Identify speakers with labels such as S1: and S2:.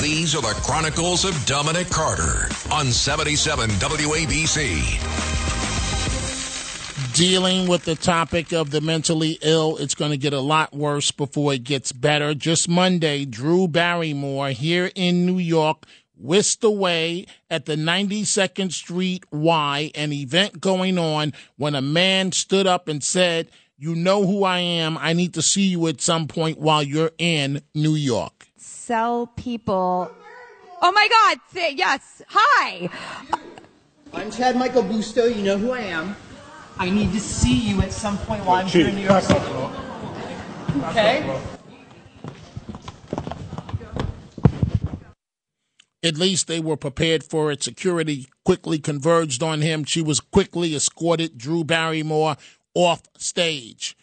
S1: These are the Chronicles of Dominic Carter on 77 WABC.
S2: Dealing with the topic of the mentally ill, it's going to get a lot worse before it gets better. Just Monday, Drew Barrymore here in New York whisked away at the 92nd Street Y, an event going on when a man stood up and said, You know who I am. I need to see you at some point while you're in New York.
S3: Sell people. Oh my God. Say, yes. Hi.
S4: I'm Chad Michael Busto. You know who I am. I need to see you at some point while I'm here in New York City. Okay?
S2: At least they were prepared for it. Security quickly converged on him. She was quickly escorted, Drew Barrymore, off stage.